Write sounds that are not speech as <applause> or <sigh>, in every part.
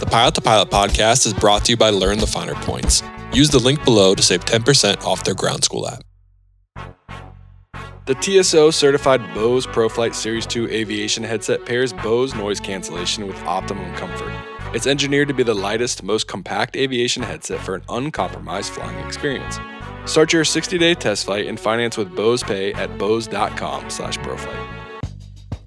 The Pilot to Pilot podcast is brought to you by Learn the Finer Points. Use the link below to save 10% off their ground school app. The TSO certified Bose ProFlight Series 2 aviation headset pairs Bose noise cancellation with optimum comfort. It's engineered to be the lightest, most compact aviation headset for an uncompromised flying experience. Start your 60-day test flight and finance with Bose Pay at bose.com/proflight.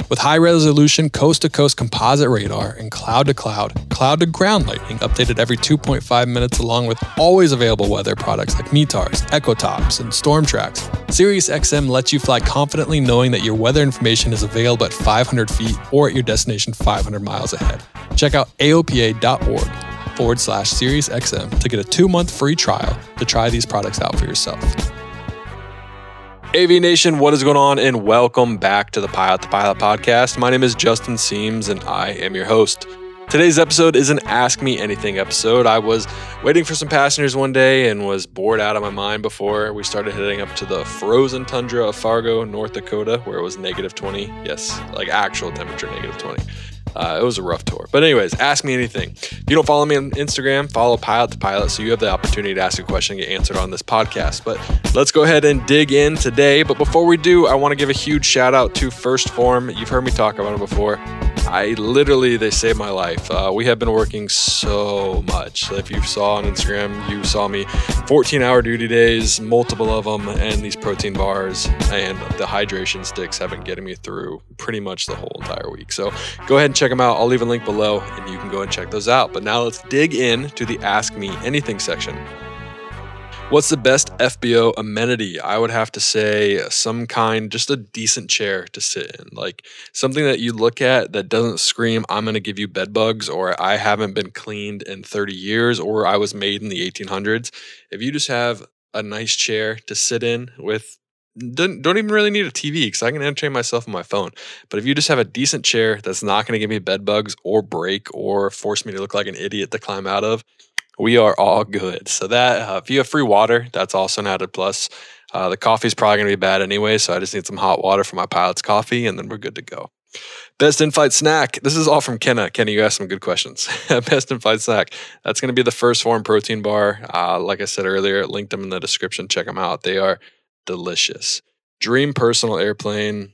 With high resolution coast to coast composite radar and cloud to cloud, cloud to ground lighting updated every 2.5 minutes, along with always available weather products like METARs, EchoTops, and StormTrax, SiriusXM lets you fly confidently knowing that your weather information is available at 500 feet or at your destination 500 miles ahead. Check out aopa.org forward slash SiriusXM to get a two month free trial to try these products out for yourself. AV Nation, what is going on? And welcome back to the Pilot to Pilot podcast. My name is Justin Siems and I am your host. Today's episode is an Ask Me Anything episode. I was waiting for some passengers one day and was bored out of my mind before we started heading up to the frozen tundra of Fargo, North Dakota, where it was negative 20. Yes, like actual temperature, negative 20. Uh, it was a rough tour. But, anyways, ask me anything. If you don't follow me on Instagram, follow Pilot to Pilot so you have the opportunity to ask a question and get answered on this podcast. But let's go ahead and dig in today. But before we do, I want to give a huge shout out to 1st Form. You've heard me talk about it before. I literally, they saved my life. Uh, we have been working so much. If you saw on Instagram, you saw me 14 hour duty days, multiple of them, and these protein bars and the hydration sticks have been getting me through pretty much the whole entire week. So go ahead and check them out. I'll leave a link below and you can go and check those out. But now let's dig in to the Ask Me Anything section. What's the best FBO amenity? I would have to say some kind, just a decent chair to sit in. Like something that you look at that doesn't scream, I'm going to give you bed bugs, or I haven't been cleaned in 30 years, or I was made in the 1800s. If you just have a nice chair to sit in with, don't, don't even really need a TV because I can entertain myself on my phone. But if you just have a decent chair that's not going to give me bed bugs or break or force me to look like an idiot to climb out of, we are all good. So that uh, if you have free water, that's also an added plus. Uh, the coffee is probably going to be bad anyway, so I just need some hot water for my pilot's coffee, and then we're good to go. Best in-flight snack. This is all from Kenna. Kenny, you asked some good questions. <laughs> Best in-flight snack. That's going to be the 1st form protein bar. Uh, like I said earlier, link them in the description. Check them out. They are delicious. Dream personal airplane.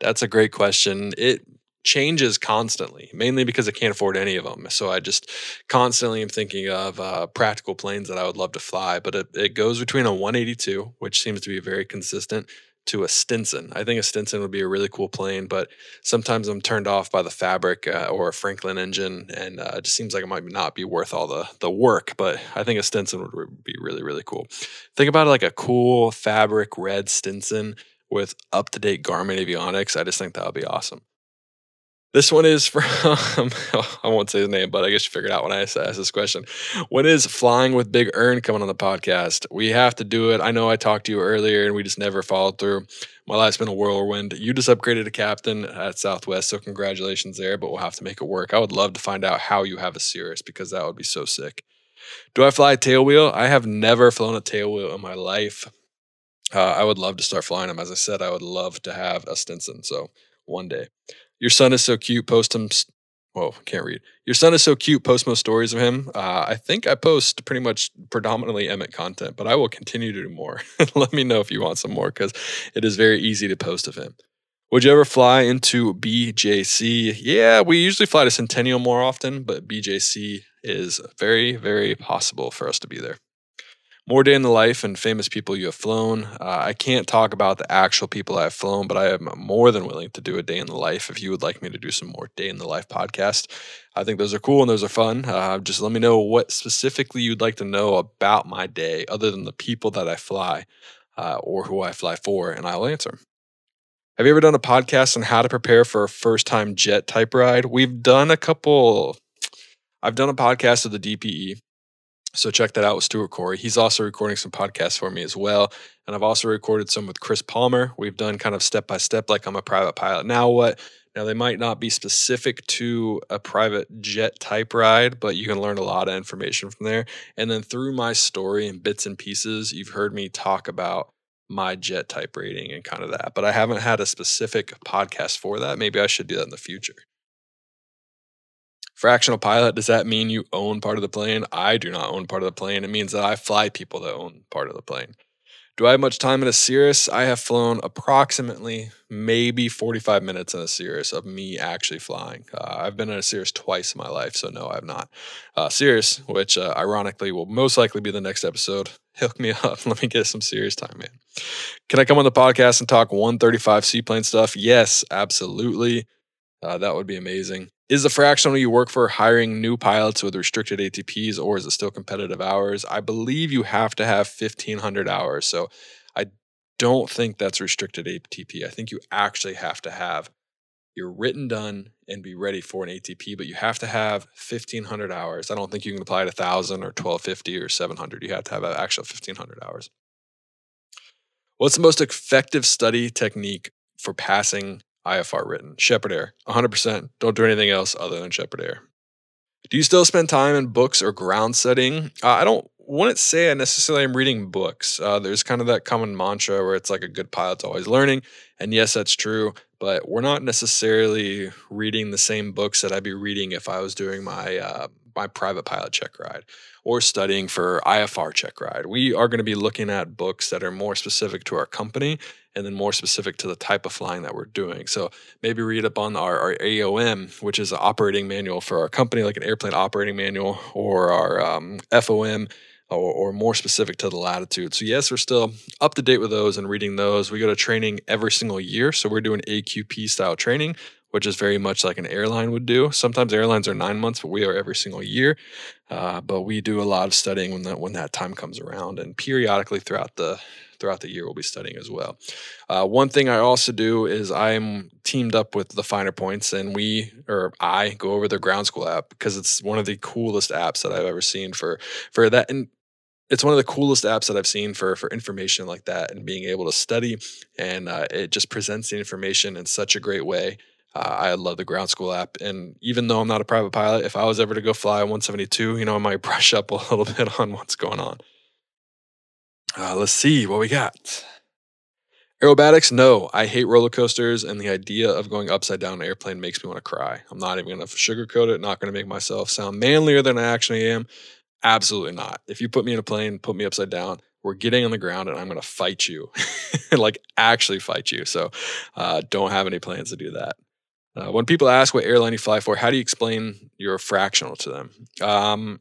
That's a great question. It changes constantly, mainly because I can't afford any of them. So I just constantly am thinking of uh, practical planes that I would love to fly. But it, it goes between a 182, which seems to be very consistent, to a Stinson. I think a Stinson would be a really cool plane, but sometimes I'm turned off by the fabric uh, or a Franklin engine, and uh, it just seems like it might not be worth all the the work. But I think a Stinson would be really really cool. Think about it like a cool fabric red Stinson with up to date Garmin avionics. I just think that would be awesome. This one is <laughs> from, I won't say his name, but I guess you figured out when I asked this question. When is Flying with Big Earn coming on the podcast? We have to do it. I know I talked to you earlier and we just never followed through. My life's been a whirlwind. You just upgraded to captain at Southwest, so congratulations there, but we'll have to make it work. I would love to find out how you have a Cirrus because that would be so sick. Do I fly a tailwheel? I have never flown a tailwheel in my life. Uh, I would love to start flying them. As I said, I would love to have a Stinson. So one day. Your son is so cute. Post him. Whoa, can't read. Your son is so cute. Post most stories of him. Uh, I think I post pretty much predominantly Emmett content, but I will continue to do more. <laughs> Let me know if you want some more because it is very easy to post of him. Would you ever fly into BJC? Yeah, we usually fly to Centennial more often, but BJC is very, very possible for us to be there more day in the life and famous people you have flown. Uh, I can't talk about the actual people I've flown, but I am more than willing to do a day in the life if you would like me to do some more day in the life podcast. I think those are cool and those are fun. Uh, just let me know what specifically you'd like to know about my day, other than the people that I fly uh, or who I fly for, and I'll answer. Have you ever done a podcast on how to prepare for a first time jet type ride? We've done a couple I've done a podcast with the DPE. So check that out with Stuart Corey. He's also recording some podcasts for me as well. And I've also recorded some with Chris Palmer. We've done kind of step by step, like I'm a private pilot. Now what? Now they might not be specific to a private jet type ride, but you can learn a lot of information from there. And then through my story and bits and pieces, you've heard me talk about my jet type rating and kind of that. But I haven't had a specific podcast for that. Maybe I should do that in the future. Fractional pilot, does that mean you own part of the plane? I do not own part of the plane. It means that I fly people that own part of the plane. Do I have much time in a Cirrus? I have flown approximately maybe 45 minutes in a Cirrus of me actually flying. Uh, I've been in a Cirrus twice in my life, so no, I have not. Uh, Cirrus, which uh, ironically will most likely be the next episode. <laughs> Hook me up. Let me get some Cirrus time, man. Can I come on the podcast and talk 135 seaplane stuff? Yes, absolutely. Uh, that would be amazing. Is the fractional you work for hiring new pilots with restricted ATPs or is it still competitive hours? I believe you have to have 1500 hours. So I don't think that's restricted ATP. I think you actually have to have your written done and be ready for an ATP, but you have to have 1500 hours. I don't think you can apply to 1000 or 1250 or 700. You have to have an actual 1500 hours. What's the most effective study technique for passing IFR written. Sheppard Air, 100%. Don't do anything else other than Sheppard Air. Do you still spend time in books or ground setting? Uh, I don't wouldn't say I necessarily am reading books. Uh, there's kind of that common mantra where it's like a good pilot's always learning. And yes, that's true, but we're not necessarily reading the same books that I'd be reading if I was doing my uh, my private pilot check ride or studying for IFR check ride. We are going to be looking at books that are more specific to our company and then more specific to the type of flying that we're doing. So maybe read up on our, our AOM, which is an operating manual for our company, like an airplane operating manual, or our um, FOM. Or, or, more specific to the latitude. So, yes, we're still up to date with those and reading those. We go to training every single year. So, we're doing AQP style training, which is very much like an airline would do. Sometimes airlines are nine months, but we are every single year. Uh, but we do a lot of studying when that when that time comes around, and periodically throughout the throughout the year we'll be studying as well. Uh, one thing I also do is I'm teamed up with the Finer Points, and we or I go over their ground school app because it's one of the coolest apps that I've ever seen for for that and it's one of the coolest apps that I've seen for for information like that and being able to study and uh, it just presents the information in such a great way. Uh, I love the ground school app, and even though I'm not a private pilot, if I was ever to go fly 172, you know, I might <laughs> brush up a little bit on what's going on. Uh, let's see what we got. Aerobatics, no. I hate roller coasters, and the idea of going upside down an airplane makes me want to cry. I'm not even going to sugarcoat it, not going to make myself sound manlier than I actually am. Absolutely not. If you put me in a plane, put me upside down, we're getting on the ground and I'm going to fight you, <laughs> like actually fight you. So uh, don't have any plans to do that. Uh, when people ask what airline you fly for, how do you explain your fractional to them? Um,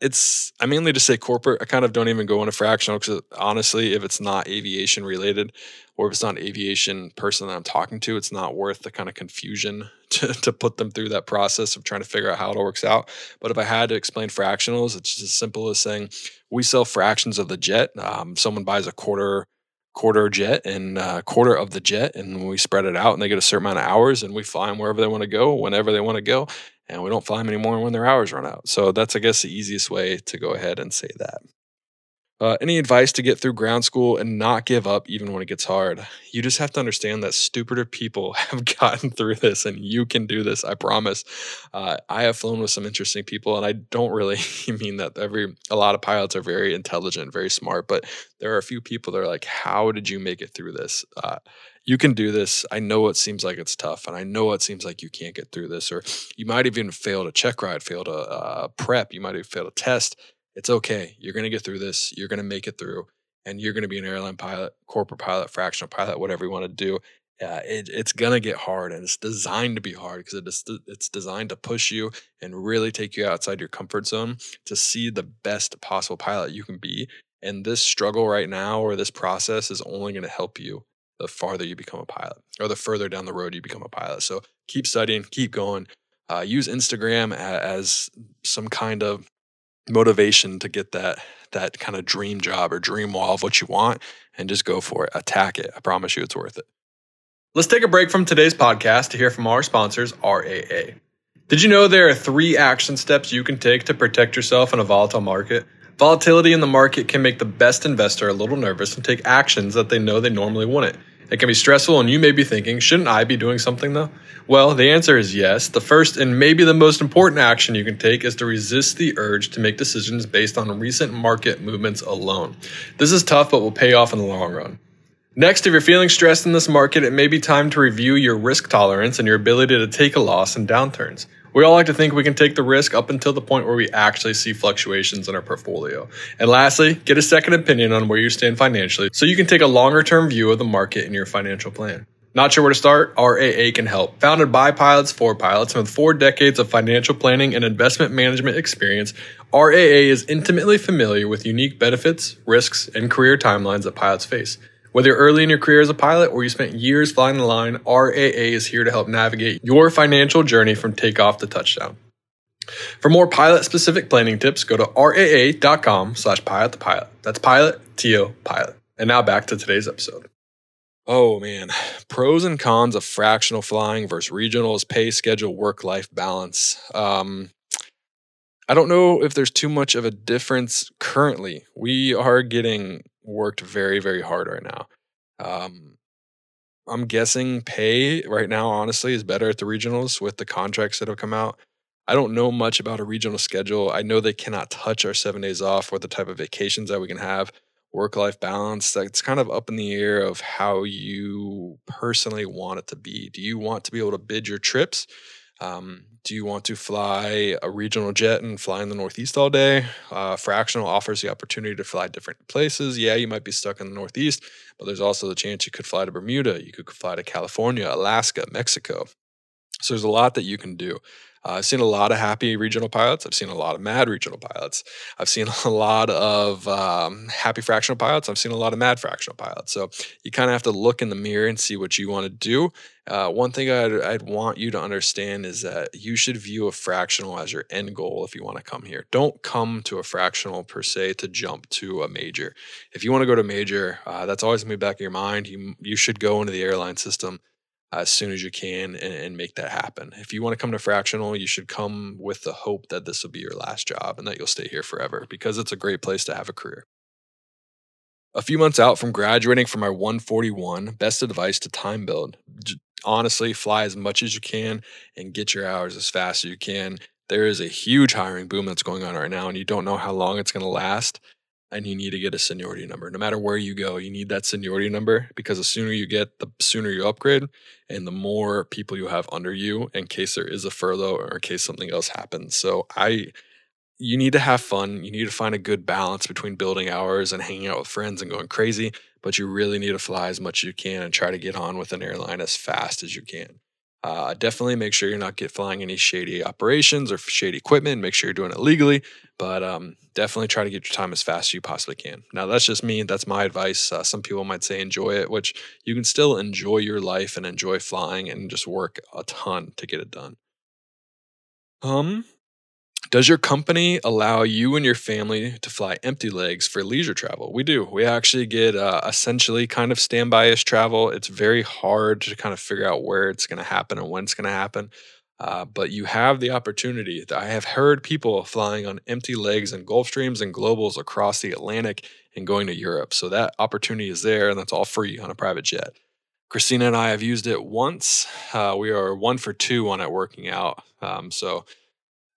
it's I mainly just say corporate. I kind of don't even go into fractional because honestly, if it's not aviation related or if it's not an aviation person that I'm talking to, it's not worth the kind of confusion <laughs> to, to put them through that process of trying to figure out how it all works out. But if I had to explain fractionals, it's just as simple as saying we sell fractions of the jet. Um, someone buys a quarter quarter jet and a uh, quarter of the jet and we spread it out and they get a certain amount of hours and we fly them wherever they want to go whenever they want to go and we don't fly them anymore when their hours run out. So that's, I guess, the easiest way to go ahead and say that. Uh, any advice to get through ground school and not give up even when it gets hard? You just have to understand that stupider people <laughs> have gotten through this and you can do this. I promise. Uh, I have flown with some interesting people and I don't really <laughs> mean that every, a lot of pilots are very intelligent, very smart, but there are a few people that are like, how did you make it through this? Uh, you can do this. I know it seems like it's tough, and I know it seems like you can't get through this, or you might even fail to check ride, fail to prep, you might even fail to test. It's okay. You're going to get through this. You're going to make it through, and you're going to be an airline pilot, corporate pilot, fractional pilot, whatever you want to do. Uh, it, it's going to get hard, and it's designed to be hard because it is, it's designed to push you and really take you outside your comfort zone to see the best possible pilot you can be. And this struggle right now, or this process, is only going to help you the farther you become a pilot or the further down the road you become a pilot. So keep studying, keep going. Uh, use Instagram as some kind of motivation to get that that kind of dream job or dream wall of what you want and just go for it. Attack it. I promise you it's worth it. Let's take a break from today's podcast to hear from our sponsors, RAA. Did you know there are three action steps you can take to protect yourself in a volatile market? Volatility in the market can make the best investor a little nervous and take actions that they know they normally wouldn't. It can be stressful, and you may be thinking, shouldn't I be doing something though? Well, the answer is yes. The first and maybe the most important action you can take is to resist the urge to make decisions based on recent market movements alone. This is tough, but will pay off in the long run. Next, if you're feeling stressed in this market, it may be time to review your risk tolerance and your ability to take a loss in downturns. We all like to think we can take the risk up until the point where we actually see fluctuations in our portfolio. And lastly, get a second opinion on where you stand financially so you can take a longer term view of the market in your financial plan. Not sure where to start? RAA can help. Founded by pilots for pilots and with four decades of financial planning and investment management experience, RAA is intimately familiar with unique benefits, risks, and career timelines that pilots face. Whether early in your career as a pilot or you spent years flying the line, RAA is here to help navigate your financial journey from takeoff to touchdown. For more pilot specific planning tips, go to raa.com slash pilot to pilot. That's pilot, T-O, pilot. And now back to today's episode. Oh man, pros and cons of fractional flying versus regionals, pay schedule, work life balance. Um, I don't know if there's too much of a difference currently. We are getting worked very, very hard right now. Um, I'm guessing pay right now, honestly, is better at the regionals with the contracts that have come out. I don't know much about a regional schedule. I know they cannot touch our seven days off or the type of vacations that we can have, work life balance. That's kind of up in the air of how you personally want it to be. Do you want to be able to bid your trips? Um, do you want to fly a regional jet and fly in the Northeast all day? Uh, fractional offers the opportunity to fly different places. Yeah, you might be stuck in the Northeast, but there's also the chance you could fly to Bermuda, you could fly to California, Alaska, Mexico. So there's a lot that you can do. Uh, I've seen a lot of happy regional pilots. I've seen a lot of mad regional pilots. I've seen <laughs> a lot of um, happy fractional pilots. I've seen a lot of mad fractional pilots. So you kind of have to look in the mirror and see what you want to do. Uh, one thing I'd, I'd want you to understand is that you should view a fractional as your end goal if you want to come here. Don't come to a fractional per se to jump to a major. If you want to go to major, uh, that's always in the back of your mind. You you should go into the airline system as soon as you can and, and, make that happen. If you want to come to fractional, you should come with the hope that this will be your last job and that you'll stay here forever because it's a great place to have a career. A few months out from graduating from our 141, best advice to time build. Honestly, fly as much as you can and get your hours as fast as you can. There is a huge hiring boom that's going on right now, and you don't know how long it's going to last and you need to get a seniority number. No matter where you go, you need that seniority number because the sooner you get, the sooner you upgrade, and the more people you have under you in case there is a furlough or in case something else happens. So I you need to have fun. You need to find a good balance between building hours and hanging out with friends and going crazy, but you really need to fly as much as you can and try to get on with an airline as fast as you can. Uh, definitely make sure you're not get flying any shady operations or shady equipment. Make sure you're doing it legally, but um, definitely try to get your time as fast as you possibly can. Now, that's just me. That's my advice. Uh, some people might say enjoy it, which you can still enjoy your life and enjoy flying and just work a ton to get it done. Um, does your company allow you and your family to fly empty legs for leisure travel? We do. We actually get uh, essentially kind of standby ish travel. It's very hard to kind of figure out where it's going to happen and when it's going to happen. Uh, but you have the opportunity. I have heard people flying on empty legs in Gulfstreams and Globals across the Atlantic and going to Europe. So that opportunity is there, and that's all free on a private jet. Christina and I have used it once. Uh, we are one for two on it working out. Um, so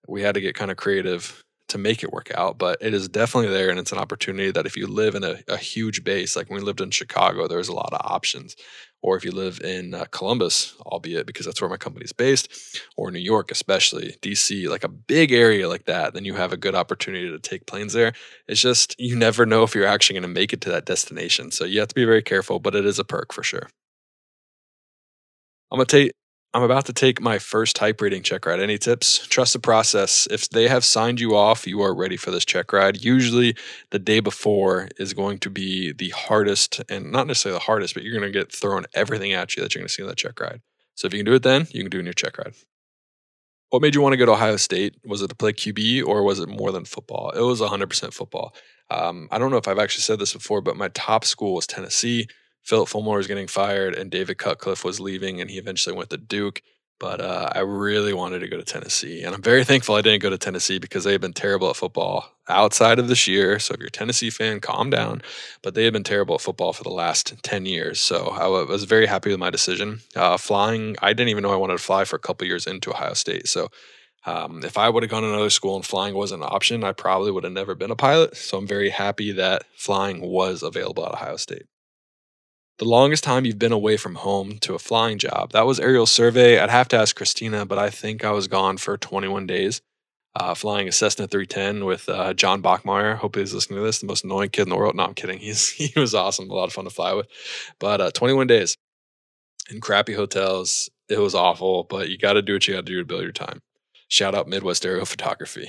we had to get kind of creative to make it work out, but it is definitely there. And it's an opportunity that if you live in a, a huge base, like when we lived in Chicago, there's a lot of options. Or if you live in uh, Columbus, albeit because that's where my company's based, or New York, especially DC, like a big area like that, then you have a good opportunity to take planes there. It's just, you never know if you're actually going to make it to that destination. So you have to be very careful, but it is a perk for sure. I'm going to take I'm about to take my first type rating check ride. Any tips? Trust the process. If they have signed you off, you are ready for this check ride. Usually, the day before is going to be the hardest, and not necessarily the hardest, but you're going to get thrown everything at you that you're going to see on that check ride. So if you can do it then, you can do it in your check ride. What made you want to go to Ohio State? Was it to play QB or was it more than football? It was 100% football. Um, I don't know if I've actually said this before, but my top school was Tennessee. Phillip Fulmer was getting fired and David Cutcliffe was leaving, and he eventually went to Duke. but uh, I really wanted to go to Tennessee. And I'm very thankful I didn't go to Tennessee because they've been terrible at football outside of this year. So if you're a Tennessee fan, calm down. But they have been terrible at football for the last 10 years. So I was very happy with my decision. Uh, flying, I didn't even know I wanted to fly for a couple years into Ohio State. So um, if I would have gone to another school and flying wasn't an option, I probably would have never been a pilot. So I'm very happy that flying was available at Ohio State the longest time you've been away from home to a flying job. That was aerial survey. I'd have to ask Christina, but I think I was gone for 21 days. Uh, flying a Cessna 310 with uh, John Bachmeyer. Hope he's listening to this. The most annoying kid in the world. No, I'm kidding. <laughs> He's he was awesome. A lot of fun to fly with. But uh, 21 days in crappy hotels. It was awful, but you got to do what you got to do to build your time. Shout out Midwest Aerial Photography.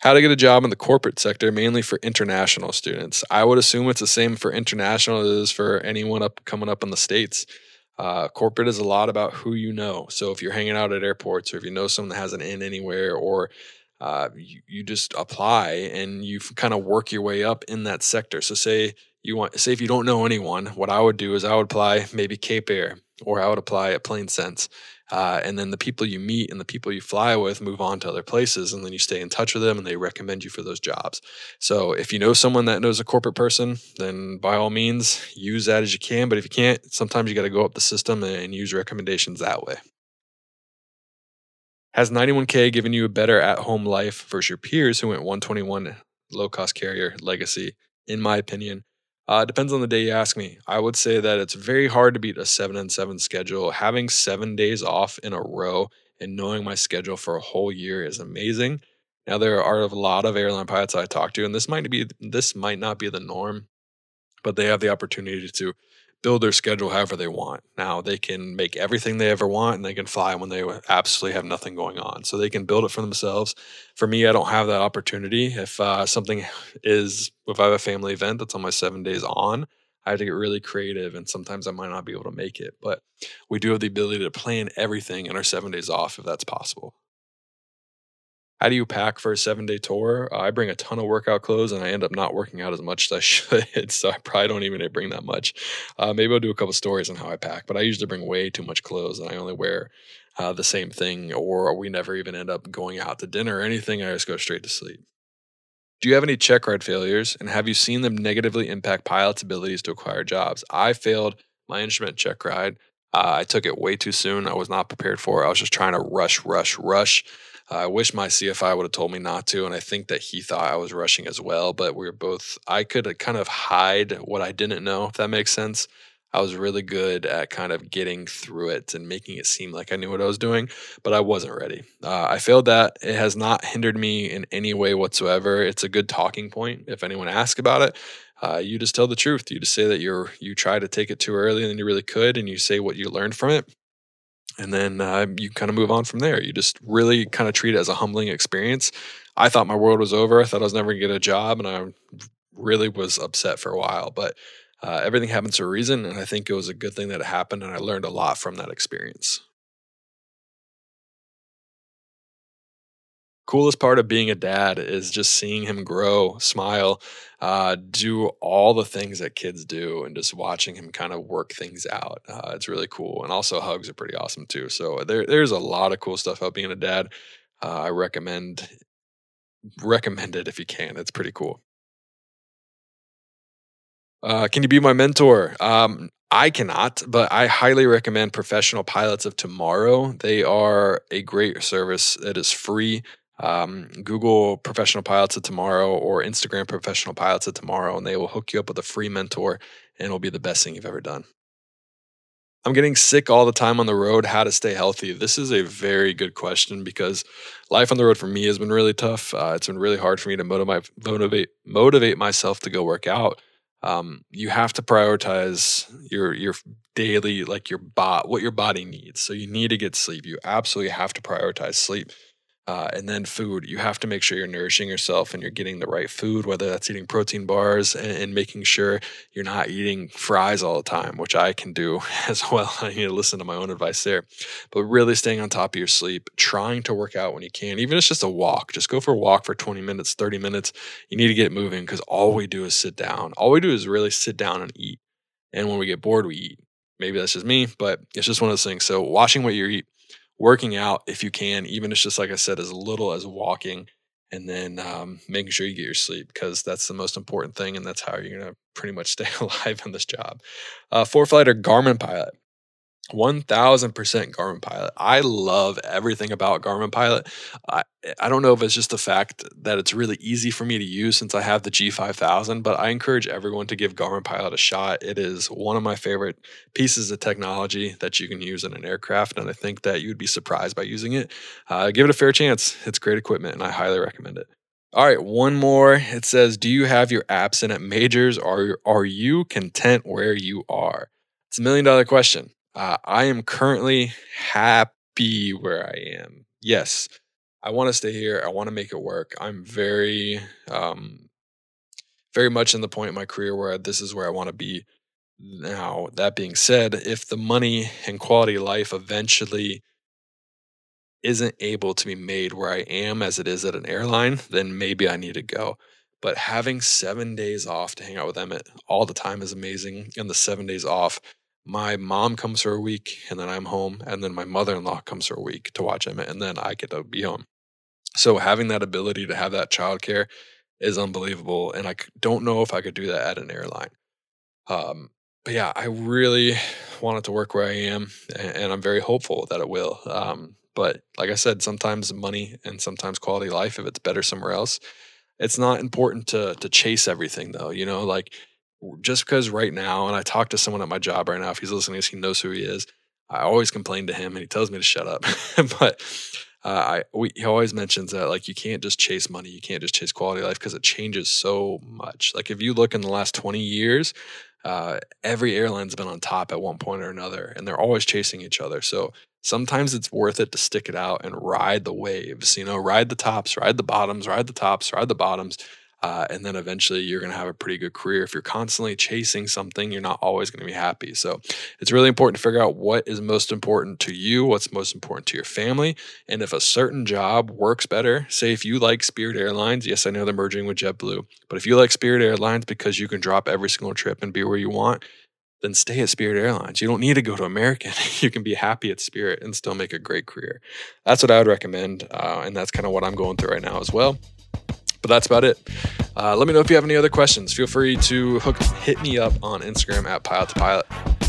How to get a job in the corporate sector, mainly for international students. I would assume it's the same for international as it is for anyone up coming up in the states. Uh, corporate is a lot about who you know. So if you're hanging out at airports, or if you know someone that has an in anywhere, or uh, you, you just apply and you kind of work your way up in that sector. So say you want, say if you don't know anyone, what I would do is I would apply maybe Cape Air, or I would apply at PlaneSense. Uh, and then the people you meet and the people you fly with move on to other places, and then you stay in touch with them and they recommend you for those jobs. So if you know someone that knows a corporate person, then by all means use that as you can. But if you can't, sometimes you got to go up the system and use recommendations that way. Has 91K given you a better at home life versus your peers who went 121 low cost carrier legacy? In my opinion, uh, depends on the day you ask me. I would say that it's very hard to beat a seven and seven schedule. Having seven days off in a row and knowing my schedule for a whole year is amazing. Now there are a lot of airline pilots I talk to, and this might be this might not be the norm, but they have the opportunity to build their schedule however they want. Now they can make everything they ever want and they can fly when they absolutely have nothing going on. So they can build it for themselves. For me, I don't have that opportunity. If uh, something is, if I have a family event that's on my seven days on, I have to get really creative and sometimes I might not be able to make it. But we do have the ability to plan everything in our seven days off if that's possible. How do you pack for a seven day tour? Uh, I bring a ton of workout clothes and I end up not working out as much as I <laughs> should. so I probably don't even bring that much. Uh, maybe I'll do a couple stories on how I pack, but I usually bring way too much clothes and I only wear uh, the same thing, or we never even end up going out to dinner or anything. I just go straight to sleep. Do you have any check ride failures and have you seen them negatively impact pilots' abilities to acquire jobs? I failed my instrument check ride. Uh, I took it way too soon. I was not prepared for it. I was just trying to rush, rush, rush. I wish my CFI would have told me not to, and I think that he thought I was rushing as well. But we were both. I could kind of hide what I didn't know, if that makes sense. I was really good at kind of getting through it and making it seem like I knew what I was doing, but I wasn't ready. Uh, I failed that. It has not hindered me in any way whatsoever. It's a good talking point if anyone asks about it. Uh, you just tell the truth. You just say that you're you try to take it too early than you really could, and you say what you learned from it and then uh, you kind of move on from there. You just really kind of treat it as a humbling experience. I thought my world was over. I thought I was never going to get a job, and I really was upset for a while. But uh, everything happens for a reason, and I think it was a good thing that it happened, and I learned a lot from that experience. Coolest part of being a dad is just seeing him grow, smile, uh, do all the things that kids do, and just watching him kind of work things out. Uh, it's really cool. And also, hugs are pretty awesome too. So there, there's a lot of cool stuff about being a dad. Uh, I recommend recommend it if you can. It's pretty cool. Uh, can you be my mentor? Um, I cannot, but I highly recommend Professional Pilots of Tomorrow. They are a great service that is free um, Google Professional Pilots of Tomorrow or Instagram Professional Pilots of Tomorrow, and they will hook you up with a free mentor, and it'll be the best thing you've ever done. I'm getting sick all the time on the road. How to stay healthy? This is a very good question because life on the road for me has been really tough. Uh, it's been really hard for me to motivate motivate motivate myself to go work out. Um, you have to prioritize your your daily like your bot what your body needs. So you need to get sleep. You absolutely have to prioritize sleep. Uh, and then food. You have to make sure you're nourishing yourself and you're getting the right food, whether that's eating protein bars and, and, making sure you're not eating fries all the time, which I can do <laughs> as well. I need to listen to my own advice there. But really staying on top of your sleep, trying to work out when you can, even if it's just a walk, just go for a walk for 20 minutes, 30 minutes. You need to get moving because all we do is sit down. All we do is really sit down and eat. And when we get bored, we eat. maybe that's just me, but it's just one of those things. So watching what you eat, working out if you can, even it's just like I said, as little as walking, and then um, making sure you get your sleep because that's the most important thing, and that's how you're gonna pretty much <laughs> stay alive in this job. Uh, ForeFlight or Garmin Pilot. 1000% Garmin Pilot. I love everything about Garmin Pilot. I, I don't know if it's just the fact that it's really easy for me to use since I have the G5000, but I encourage everyone to give Garmin Pilot a shot. It is one of my favorite pieces of technology that you can use in an aircraft, and I think that you'd be surprised by using it. Uh, give it a fair chance. It's great equipment, and I highly recommend it. All right, one more. It says, "Do you have your apps in at majors, or are you content where you are?" It's a million dollar question. Uh, I am currently happy where I am. Yes, I want to stay here. I want to make it work. I'm very, um, very much in the point in my career where this is where I want to be. Now, that being said, if the money and quality of life eventually isn't able to be made where I am as it is at an airline, then maybe I need to go. But having seven days off to hang out with Emmett all the time is amazing. And the seven days off my mom comes for a week and then I'm home, and then my mother in law comes for a week to watch him, and then I get to be home. So having that ability to have that childcare is unbelievable, and I don't know if I could do that at an airline. Um, but yeah, I really want it to work where I am, and I'm very hopeful that it will. Um, but like I said, sometimes money and sometimes quality life, if it's better somewhere else, it's not important to to chase everything though. You know, like just because right now, and I talk to someone at my job right now, if he's listening, he knows who he is. I always complain to him, and he tells me to shut up. <laughs> but uh, I we, he always mentions that like you can't just chase money, you can't just chase quality life because it changes so much. Like if you look in the last twenty years, uh, every airline's been on top at one point or another, and they're always chasing each other. So sometimes it's worth it to stick it out and ride the waves. You know, ride the tops, ride the bottoms, ride the tops, ride the bottoms uh, and then eventually you're going to have a pretty good career. If you're constantly chasing something, you're not always going to be happy. So it's really important to figure out what is most important to you, what's most important to your family. And if a certain job works better, say if you like Spirit Airlines, yes, I know they're merging with JetBlue, but if you like Spirit Airlines because you can drop every single trip and be where you want, then stay at Spirit Airlines. You don't need to go to American. <laughs> you can be happy at Spirit and still make a great career. That's what I would recommend. Uh, and that's kind of what I'm going through right now as well. But that's about it. Uh, let me know if you have any other questions. Feel free to hook hit me up on Instagram at pilot to pilot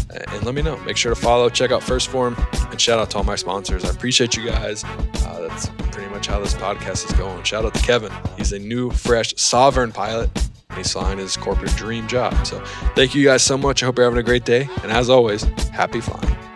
and let me know. Make sure to follow, check out 1st Form, and shout out to all my sponsors. I appreciate you guys. Uh, that's pretty much how this podcast is going. Shout out to Kevin. He's a new, fresh, sovereign pilot. He's flying his corporate dream job. So thank you guys so much. I hope you're having a great day. And as always, happy flying.